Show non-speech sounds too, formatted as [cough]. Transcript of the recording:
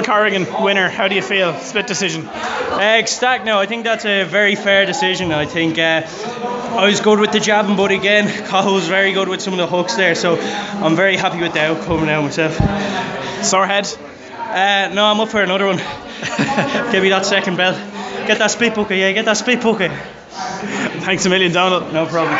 Donal Corrigan, winner. How do you feel? Split decision. Uh, No. I think that's a very fair decision. I think uh, I was good with the jabbing, but again, [laughs] Cahill was very good with some of the hooks there. So I'm very happy with the outcome now myself. Sore head? Uh, no, I'm up for another one. [laughs] Give me that second bell. Get that split poker, yeah, get that split poker. Thanks a million, Donald. No problem.